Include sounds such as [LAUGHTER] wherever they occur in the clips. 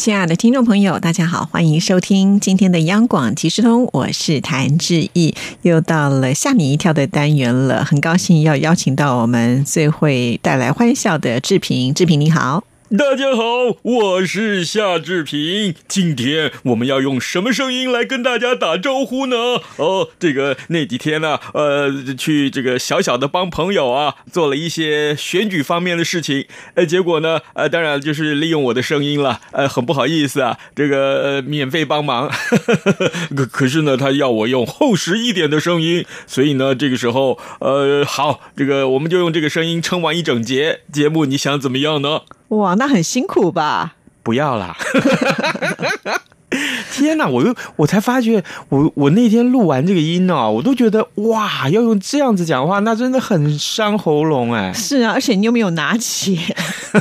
亲爱的听众朋友，大家好，欢迎收听今天的央广即时通，我是谭志毅，又到了吓你一跳的单元了，很高兴要邀请到我们最会带来欢笑的志平，志平你好。大家好，我是夏志平。今天我们要用什么声音来跟大家打招呼呢？哦，这个那几天呢，呃，去这个小小的帮朋友啊，做了一些选举方面的事情。呃，结果呢，呃，当然就是利用我的声音了。呃，很不好意思啊，这个呃免费帮忙。可可是呢，他要我用厚实一点的声音，所以呢，这个时候，呃，好，这个我们就用这个声音撑完一整节节目。你想怎么样呢？哇，那很辛苦吧？不要啦！[LAUGHS] [LAUGHS] 天哪！我又我才发觉，我我那天录完这个音哦，我都觉得哇，要用这样子讲话，那真的很伤喉咙哎。是啊，而且你又没有拿钱，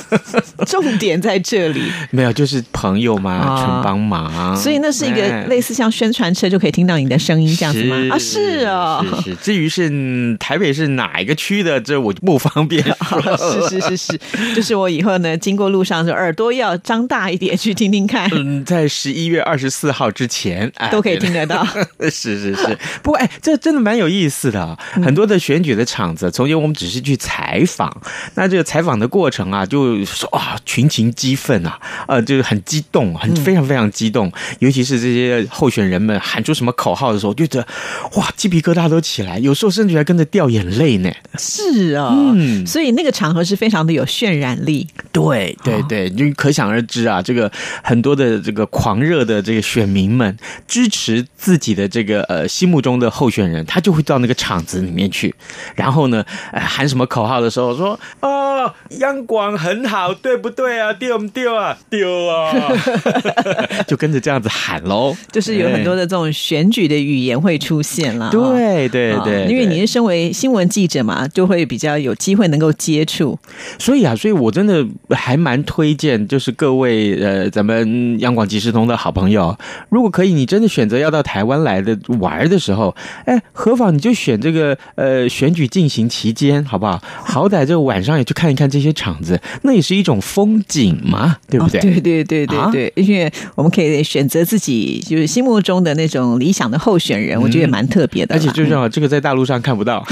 [LAUGHS] 重点在这里。没有，就是朋友嘛，全帮忙。所以那是一个类似像宣传车就可以听到你的声音这样子吗？啊，是哦。是是。至于是台北是哪一个区的，这我就不方便。[LAUGHS] 是是是是，就是我以后呢，经过路上就耳朵要张大一点，去听听看。嗯，在十一月。二十四号之前，都可以听得到。[LAUGHS] 是是是，不过哎，这真的蛮有意思的。很多的选举的场子，从前我们只是去采访，那这个采访的过程啊，就说啊，群情激愤啊，呃，就是很激动，很非常非常激动。尤其是这些候选人们喊出什么口号的时候，就觉得哇，鸡皮疙瘩都起来，有时候甚至还跟着掉眼泪呢。是啊，嗯，所以那个场合是非常的有渲染力。对对对，就可想而知啊，这个很多的这个狂热。的这个选民们支持自己的这个呃心目中的候选人，他就会到那个场子里面去，然后呢喊什么口号的时候说哦，央广很好，对不对啊？丢不丢啊？丢啊！就跟着这样子喊喽，就是有很多的这种选举的语言会出现了。对对对，因为你是身为新闻记者嘛，就会比较有机会能够接触。所以啊，所以我真的还蛮推荐，就是各位呃，咱们央广即时通的好。朋友，如果可以，你真的选择要到台湾来的玩的时候，哎，何妨你就选这个呃选举进行期间，好不好？好歹这个晚上也去看一看这些场子，那也是一种风景嘛，对不对？对对对对对，因为我们可以选择自己就是心目中的那种理想的候选人，我觉得也蛮特别的。而且最重要，这个在大陆上看不到。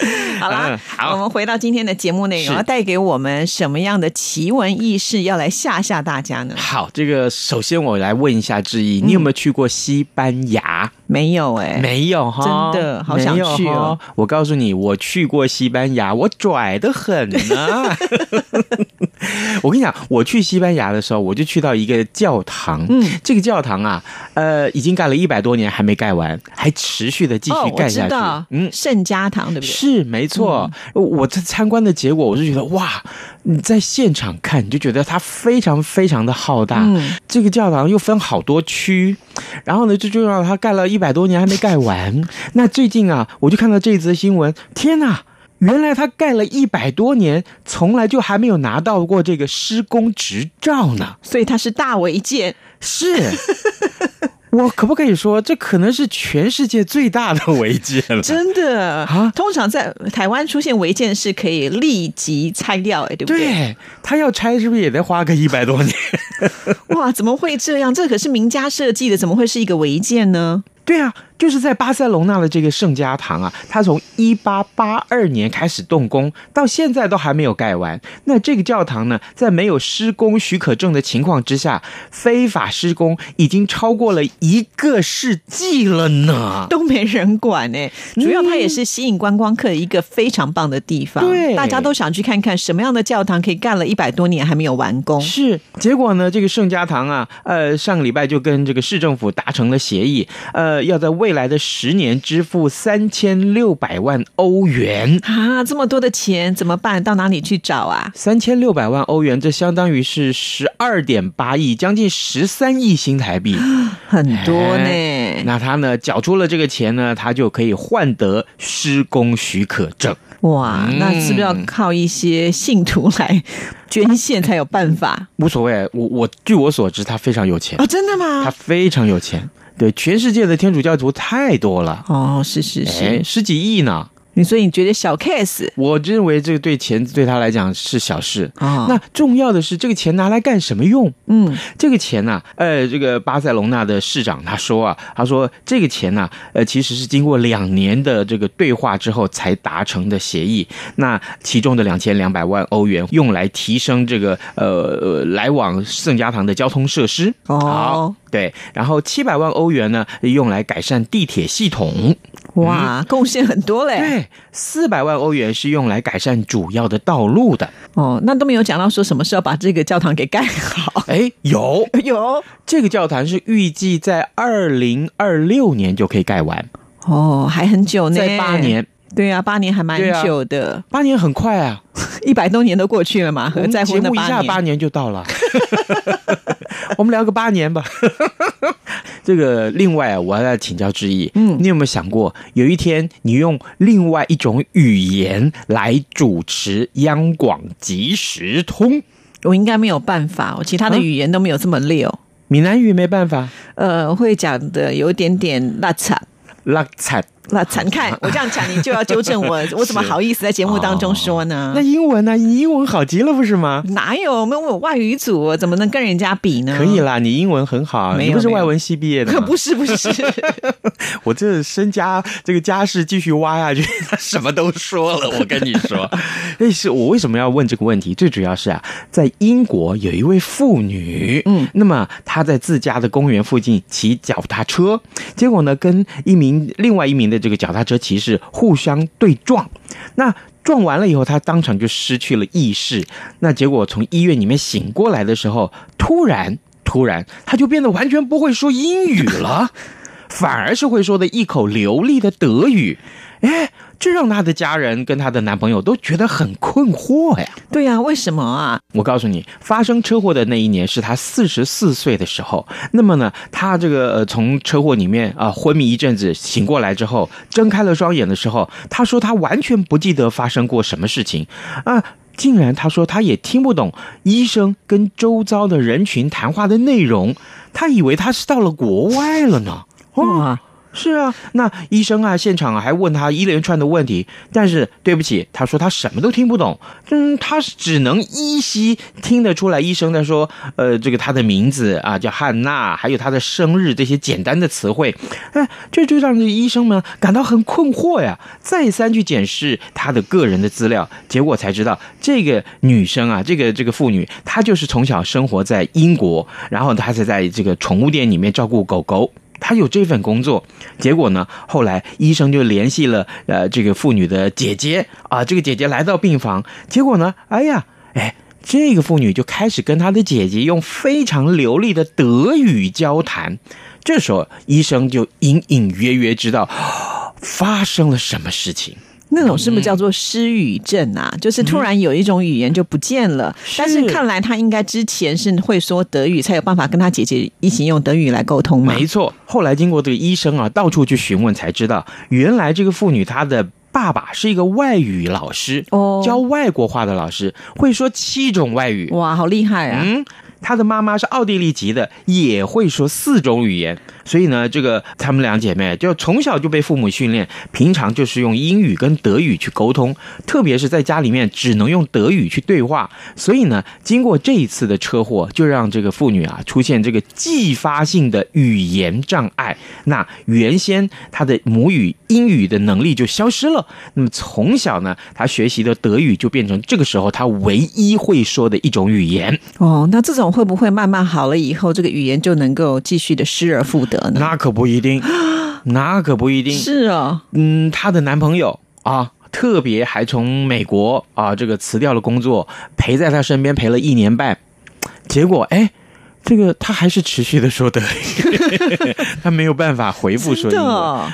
[LAUGHS] 好啦，好，我们回到今天的节目内容，要带给我们什么样的奇闻异事，要来吓吓大家呢？好，这个。首先，我来问一下志毅，你有没有去过西班牙？没有哎，没有哈，真的好想去哦！我告诉你，我去过西班牙，我拽的很呢。[LAUGHS] 我跟你讲，我去西班牙的时候，我就去到一个教堂。嗯，这个教堂啊，呃，已经盖了一百多年，还没盖完，还持续的继续盖下去。嗯，圣家堂对不对？是没错。我在参观的结果，我是觉得哇，你在现场看，你就觉得它非常非常的浩大。嗯，这个教堂又分好多区，然后呢，最重要，他盖了一。百多年还没盖完，[LAUGHS] 那最近啊，我就看到这则新闻，天哪！原来他盖了一百多年，从来就还没有拿到过这个施工执照呢，所以他是大违建。是。[LAUGHS] 我可不可以说，这可能是全世界最大的违建了？真的啊！通常在台湾出现违建是可以立即拆掉，哎，对不对？对，他要拆是不是也得花个一百多年？[LAUGHS] 哇，怎么会这样？这可是名家设计的，怎么会是一个违建呢？对啊。就是在巴塞隆纳的这个圣家堂啊，它从一八八二年开始动工，到现在都还没有盖完。那这个教堂呢，在没有施工许可证的情况之下，非法施工已经超过了一个世纪了呢，都没人管呢。主要它也是吸引观光客一个非常棒的地方，对，大家都想去看看什么样的教堂可以干了一百多年还没有完工。是，结果呢，这个圣家堂啊，呃，上个礼拜就跟这个市政府达成了协议，呃，要在未未来的十年支付三千六百万欧元啊！这么多的钱怎么办？到哪里去找啊？三千六百万欧元，这相当于是十二点八亿，将近十三亿新台币，[GASPS] 很多呢。那他呢，缴出了这个钱呢，他就可以换得施工许可证。哇，嗯那是不是要靠一些信徒来捐献才有办法？无所谓，我我据我所知，他非常有钱哦，，真的吗他？非常有钱。对，全世界的天主教徒太多了，哦，是是是，哎，十几亿呢。你所以你觉得小 case 我认为这个对钱对他来讲是小事。哦，那重要的是，这个钱拿来干什么用？嗯这个钱呢、呃，这个巴塞隆纳的市长他说啊，他说这个钱呢、呃，其实是经过两年的这个对话之后才达成的协议。那其中的两千两百万欧元用来提升这个呃呃来往圣家堂的交通设施。哦好，对，然后七百万欧元呢用来改善地铁系统。哇，贡献很多嘞。对，四百万欧元是用来改善主要的道路的。哦，那都没有讲到说什么时候把这个教堂给盖好。[LAUGHS] 哎，有 [LAUGHS] 有这个教堂是预计在二零二六年就可以盖完，哦，还很久呢，在八。年，对啊，八年还蛮久的，八年很快啊，[LAUGHS] 一百多年都过去了嘛，何在乎节目一那八年？下八年就到了，[LAUGHS] 我们聊个八年吧。[LAUGHS] 这个另外啊，我要请教志毅，嗯你有没有想过，有一天你用另外一种语言来主持央广即时通？我应该没有办法，我其他的啊语言都没有这么溜。闽南语没办法，呃，会讲的有点点辣惨。拉惨。[LAUGHS] 那惨看我这样讲，你就要纠正我，[LAUGHS] 我怎么好意思在节目当中说呢？那英文呢？你英文好极了，不是吗？哪有？我们我外语组，怎么能跟人家比呢？可以啦，你英文很好，没有你不是外文系毕业的吗？不 [LAUGHS] 是不是，我这身家这个家世继续挖下去，他什么都说了。我跟你说，那是我为什么要问这个问题？最主要是啊，在英国有一位妇女，嗯，那么她在自家的公园附近骑脚踏车，结果呢，跟一名另外一名的这个脚踏车骑士互相对撞，那。撞完了以后，他当场就失去了意识。那结果从医院里面醒过来的时候，突然突然，他就变得完全不会说英语了。反而是会说的一口流利的德语，哎，这让她的家人跟她的男朋友都觉得很困惑呀。对呀、为什么啊？我告诉你，发生车祸的那一年是她四十四岁的时候。那么呢，她这个呃从车祸里面啊、昏迷一阵子，醒过来之后，睁开了双眼的时候，她说她完全不记得发生过什么事情啊。竟然她说她也听不懂医生跟周遭的人群谈话的内容，她以为她是到了国外了呢。哇，是啊，那医生啊，现场啊还问他一连串的问题，但是对不起，他说他什么都听不懂，嗯，他只能依稀听得出来医生在说，呃，这个他的名字啊叫汉娜，还有他的生日这些简单的词汇，哎，这就让这医生们感到很困惑呀，再三去检视他的个人的资料，结果才知道这个女生啊，这个这个妇女，她就是从小生活在英国，然后她才在这个宠物店里面照顾狗狗。他有这份工作，结果呢，后来医生就联系了呃这个妇女的姐姐啊，这个姐姐来到病房，结果呢，哎呀，哎，这个妇女就开始跟她的姐姐用非常流利的德语交谈。这时候医生就隐隐约约知道发生了什么事情。那种是不是叫做失语症啊？就是突然有一种语言就不见了，但是看来他应该之前是会说德语，才有办法跟他姐姐一起用德语来沟通嘛。没错，后来经过这个医生啊到处去询问，才知道原来这个妇女她的爸爸是一个外语老师，哦教外国话的老师，会说七种外语。哇，好厉害啊！嗯，她的妈妈是奥地利籍的，也会说四种语言。所以呢，这个她们两姐妹就从小就被父母训练，平常就是用英语跟德语去沟通，特别是在家里面只能用德语去对话。所以呢，经过这一次的车祸，就让这个妇女啊出现这个继发性的语言障碍。那原先她的母语英语的能力就消失了。那么从小呢，她学习的德语就变成这个时候她唯一会说的一种语言。哦，那这种会不会慢慢好了以后，这个语言就能够继续的失而复得呢？那可不一定，[GASPS] 那可不一定。是哦，嗯，她的男朋友啊，特别还从美国啊这个辞掉了工作，陪在她身边陪了一年半，结果哎。这个她还是持续的说德语，[LAUGHS] [LAUGHS] 她没有办法回复说英文。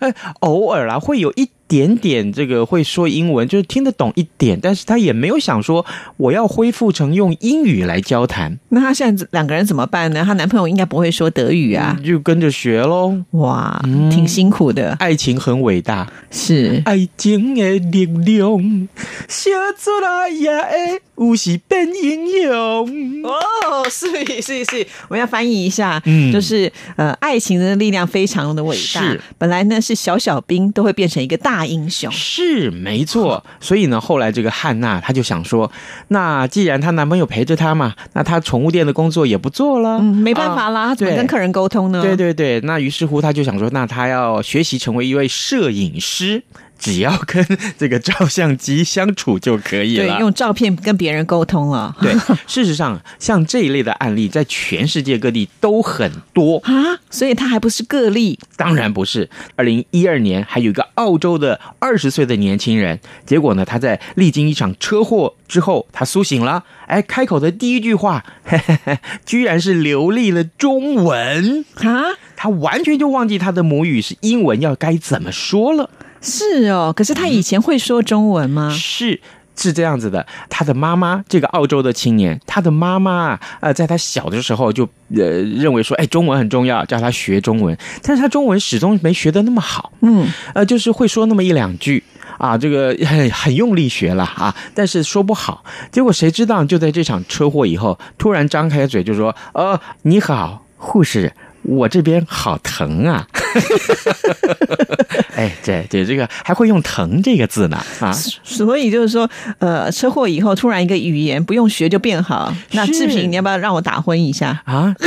哎，偶尔啊会有一点点这个会说英文，就是听得懂一点，但是他也没有想说我要恢复成用英语来交谈，那他现在两个人怎么办呢？她男朋友应该不会说德语啊。就跟着学喽。哇，嗯。挺辛苦的，爱情很伟大，是。爱情的力量，写出来也会有时变英勇。哦，是是是，我们要翻译一下，嗯。就是呃，爱情的力量非常的伟大。是，本来呢是小小兵都会变成一个大英雄，是没错，所以呢，后来这个汉娜她就想说，那既然她男朋友陪着她嘛，那她宠物店的工作也不做了，嗯，没办法啊啦，她怎么跟客人沟通呢？对对对，那于是乎她就想说，那她要学习成为一位摄影师，只要跟这个照相机相处就可以了对，了。用照片跟别人沟通了。[LAUGHS] 对，事实上，像这一类的案例，在全世界各地都很多。啊，所以他还不是个例，当然不是。二零一二年，还有一个澳洲的二十岁的年轻人，结果呢，他在历经一场车祸之后，他苏醒了。哎，开口的第一句话，嘿嘿嘿，居然是流利了中文。啊，他完全就忘记他的母语是英文，要该怎么说了。是哦。可是他以前会说中文吗？是是这样子的，他的妈妈，这个澳洲的青年，他的妈妈啊，呃，在他小的时候就呃认为说，哎，中文很重要，叫他学中文，但是他中文始终没学的那么好，嗯，呃，就是会说那么一两句。啊，这个很很用力学了啊，但是说不好。结果谁知道，就在这场车祸以后，突然张开嘴就说：“呃，你好，护士，我这边好疼啊！” [LAUGHS] 哎，对对这个还会用“疼”这个字呢啊！所以就是说，呃，车祸以后突然一个语言不用学就变好。那志平，你要不要让我打昏一下？啊。[LAUGHS]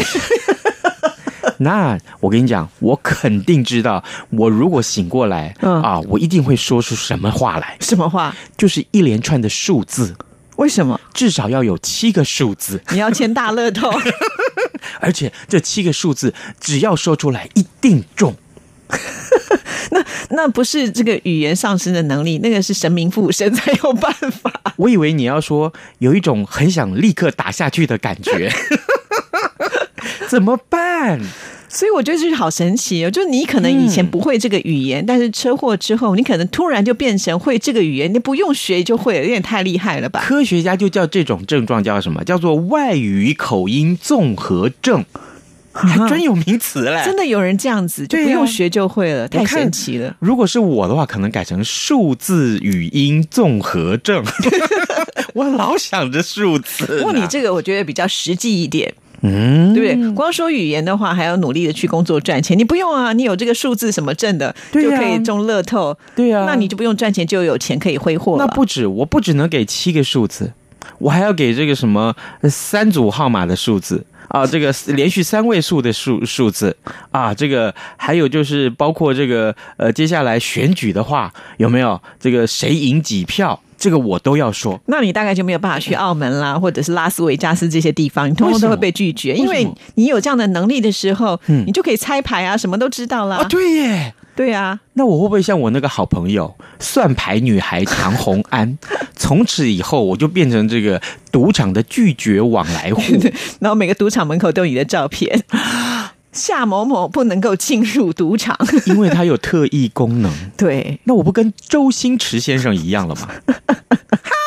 那我跟你讲，我肯定知道，我如果醒过来，嗯啊，我一定会说出什么话来，什么话？就是一连串的数字，为什么至少要有七个数字，你要签大乐透？[LAUGHS] 而且这七个数字只要说出来一定中。[LAUGHS] 那那不是这个语言上升的能力，那个是神明附身才有办法。我以为你要说有一种很想立刻打下去的感觉，[LAUGHS] 怎么办？所以我觉得这是好神奇哦，就是你可能以前不会这个语言，但是车祸之后，你可能突然就变成会这个语言，你不用学就会了，有点太厉害了吧？科学家就叫这种症状叫什么？叫做外语口音综合症，还专有名词嘞。真的有人这样子，就不用学就会了，太神奇了。如果是我的话，可能改成数字语音综合症。[LAUGHS] 我老想着数字呢。不过你这个我觉得比较实际一点，嗯，对不对？光说语言的话，还要努力的去工作赚钱。你不用啊，你有这个数字什么证的，就可以中乐透。对啊那你就不用赚钱，就有钱可以挥霍了。那不止，我不只能给七个数字，我还要给这个什么呃三组号码的数字。啊，这个连续三位数的数数字啊，这个还有就是包括这个呃，接下来选举的话，有没有这个谁赢几票，这个我都要说。那你大概就没有办法去澳门啦，或者是拉斯维加斯这些地方，你通通都会被拒绝，因为你有这样的能力的时候，嗯你就可以猜牌啊，什么都知道啦。啊，对耶，对啊，那我会不会像我那个好朋友算牌女孩唐红安，[LAUGHS] 从此以后我就变成这个赌场的拒绝往来户？[LAUGHS] 然后每个赌场门口都有你的照片。[LAUGHS] 夏某某不能够进入赌场，[LAUGHS] 因为他有特异功能。对，那我不跟周星驰先生一样了吗？[LAUGHS]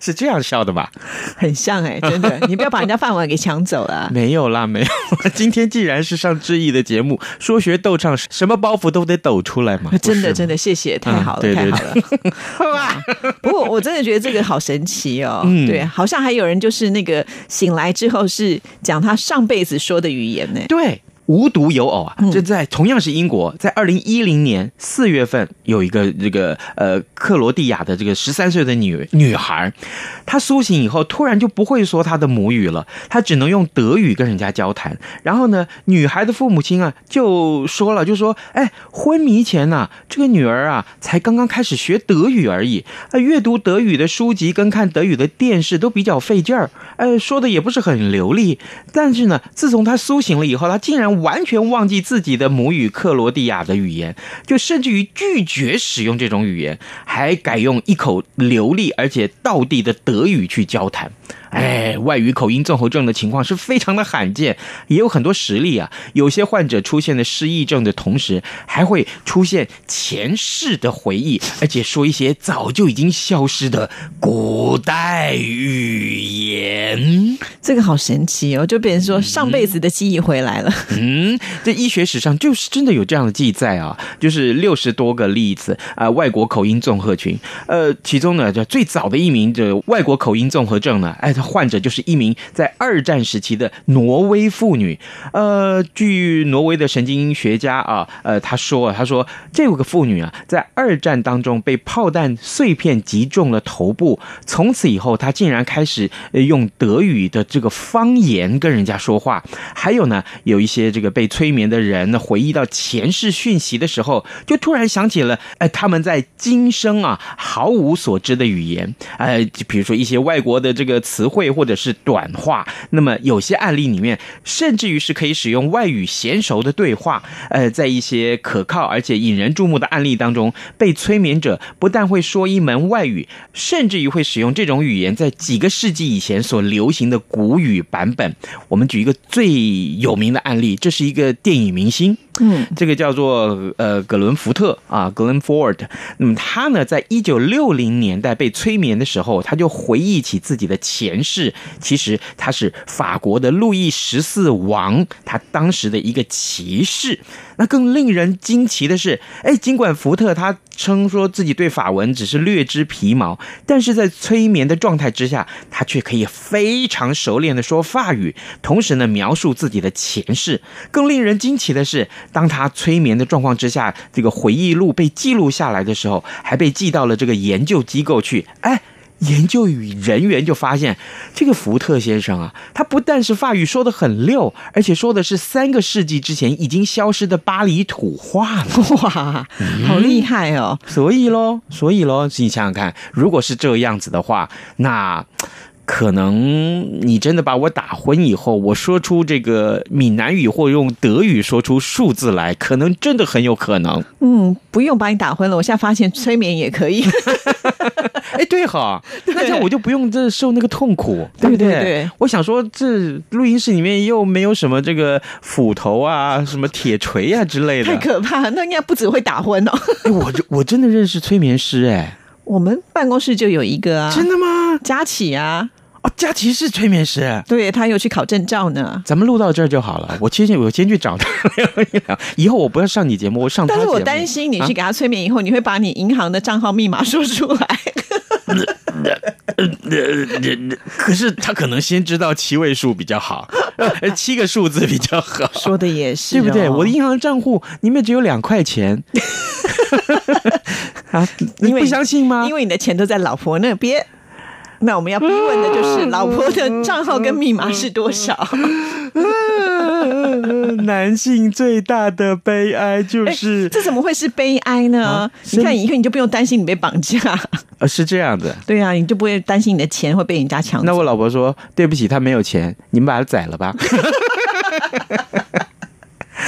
是这样笑的吧？很像哎、[LAUGHS] 真的，你不要把人家饭碗给抢走了啊。[LAUGHS] 没有啦，没有。[LAUGHS] 今天既然是上志毅的节目，说学逗唱，什么包袱都得抖出来嘛。真的，真的，谢谢，太好了，对对太好了。不过我真的觉得这个好神奇哦，嗯对，好像还有人就是那个醒来之后是讲他上辈子说的语言呢。对。无独有偶嗯啊，这在同样是英国，在二零一零年四月份，有一个这个呃克罗地亚的这个十三岁的女女孩，她苏醒以后突然就不会说她的母语了，她只能用德语跟人家交谈。然后呢，女孩的父母亲啊就说了，就说：“哎，昏迷前呐、这个女儿啊才刚刚开始学德语而已，呃，阅读德语的书籍跟看德语的电视都比较费劲儿，呃，说的也不是很流利。但是呢，自从她苏醒了以后，她竟然完全忘记自己的母语克罗地亚的语言，就甚至于拒绝使用这种语言，还改用一口流利而且道地的德语去交谈。哎，外语口音综合症的情况是非常的罕见，也有很多实例啊。有些患者出现了失忆症的同时，还会出现前世的回忆，而且说一些早就已经消失的古代语言。这个好神奇哦，就变成说上辈子的记忆回来了。嗯，这医学史上就是真的有这样的记载啊，就是六十多个例子啊、外国口音综合群。呃，其中呢，就最早的一名这外国口音综合症呢，哎，他患者就是一名在二战时期的挪威妇女。呃，据挪威的神经学家啊，呃，他说，他说这个妇女啊，在二战当中被炮弹碎片击中了头部，从此以后，她竟然开始用德语的这个方言跟人家说话。还有呢，有一些这个被催眠的人回忆到前世讯息的时候，就突然想起了，哎，他们在今生啊毫无所知的语言，呃，就比如说一些外国的这个词会或者是短话。那么有些案例里面，甚至于是可以使用外语娴熟的对话。呃，在一些可靠而且引人注目的案例当中，被催眠者不但会说一门外语，甚至于会使用这种语言在几个世纪以前所流行的古语版本。我们举一个最有名的案例，这是一个电影明星，嗯，这个叫做呃格伦福特啊，Glenn Ford。那么他呢，在一九六零年代被催眠的时候，他就回忆起自己的前世。其实他是法国的路易十四王，他当时的一个骑士。那更令人惊奇的是，哎，尽管福特他称说自己对法文只是略知皮毛，但是在催眠的状态之下，他却可以非常熟练的说法语，同时呢描述自己的前世。更令人惊奇的是，当他催眠的状况之下，这个回忆录被记录下来的时候，还被寄到了这个研究机构去。哎。研究与人员就发现，这个福特先生啊，他不但是法语说的很溜，而且说的是三个世纪之前已经消失的巴黎土话。哇，好厉害哦！所以喽，所以喽，你想想看，如果是这样子的话，那可能你真的把我打昏以后，我说出这个闽南语或用德语说出数字来，可能真的很有可能。嗯，不用把你打昏了，我现在发现催眠也可以。[LAUGHS] 哎，对哈，那这样我就不用这受那个痛苦，对不对？对对对我想说，这录音室里面又没有什么这个斧头啊、什么铁锤啊之类的太。可怕了，那应该不只会打昏哦。哎，我这我真的认识催眠师哎，[LAUGHS] 我们办公室就有一个啊，真的吗？佳琪啊，哦，佳琪是催眠师。对他有去考证照呢。咱们录到这儿就好了，我先去，我先去找他聊一聊。[LAUGHS] 以后我不要上你节目，我上他节目。但是我担心你啊去给他催眠以后，你会把你银行的账号密码说出来。可是他可能先知道七位数比较好，呃 [LAUGHS] 七个数字比较好。说的也是、对不对？哦我的银行账户里面只有两块钱，[LAUGHS] 啊，你因为不相信吗？因为你的钱都在老婆那边。那我们要逼问的就是老婆的账号跟密码是多少？[LAUGHS] 男性最大的悲哀就哎是，这怎么会是悲哀呢啊？你看以后你就不用担心你被绑架，呃，[LAUGHS] 是这样的。对啊，你就不会担心你的钱会被人家抢走。那我老婆说：“对不起，他没有钱，你们把他宰了吧。[LAUGHS] ”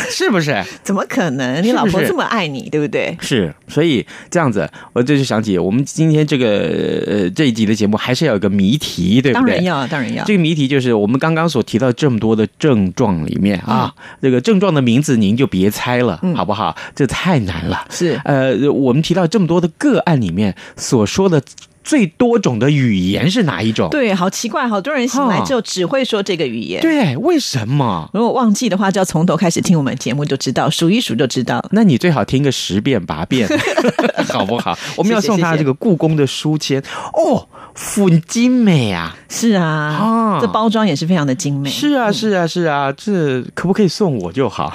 [LAUGHS] 是不是？怎么可能？你老婆这么爱你，对不对？是，所以这样子，我这就想起我们今天这个呃这一集的节目，还是要有个谜题，对不对？当然要，当然要。这个谜题就是我们刚刚所提到这么多的症状里面啊，这个症状的名字您就别猜了，嗯好不好？这太难了。是呃，我们提到这么多的个案里面所说的最多种的语言是哪一种？对，好奇怪，好多人醒来之后只会说这个语言。对，为什么？如果忘记的话，就要从头开始听我们节目就知道，数一数就知道。那你最好听个十遍八遍，[LAUGHS] 好不好？我们要送他这个故宫的书签哦，很精美啊！是啊，啊这包装也是非常的精美。是啊，是啊，是啊，这可不可以送我就好？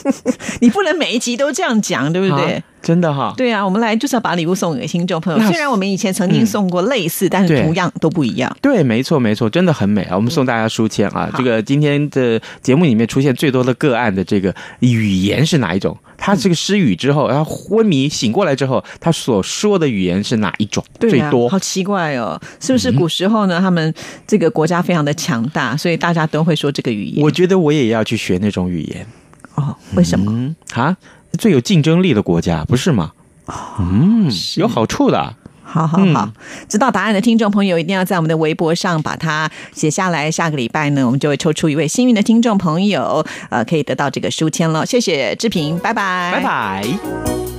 [LAUGHS] 你不能每一集都这样讲，对不对？啊真的哈。对啊，我们来就是要把礼物送给听众朋友。那虽然我们以前曾经送过类似，但是对图样都不一样。对，没错，没错，真的很美啊！我们送大家书签啊。好这个今天的节目里面出现最多的个案的这个语言是哪一种？他这个失语之后，然后昏迷醒过来之后，他所说的语言是哪一种对啊，最多？好奇怪哦，是不是古时候呢？他们这个国家非常的强大，所以大家都会说这个语言。我觉得我也要去学那种语言。哦，为什么？嗯啊，最有竞争力的国家不是吗？嗯，有好处的啊。好好好，知道答案的听众朋友一定要在我们的微博上把它写下来。下个礼拜呢，我们就会抽出一位幸运的听众朋友，呃，可以得到这个书签了。谢谢志平，拜拜，拜拜。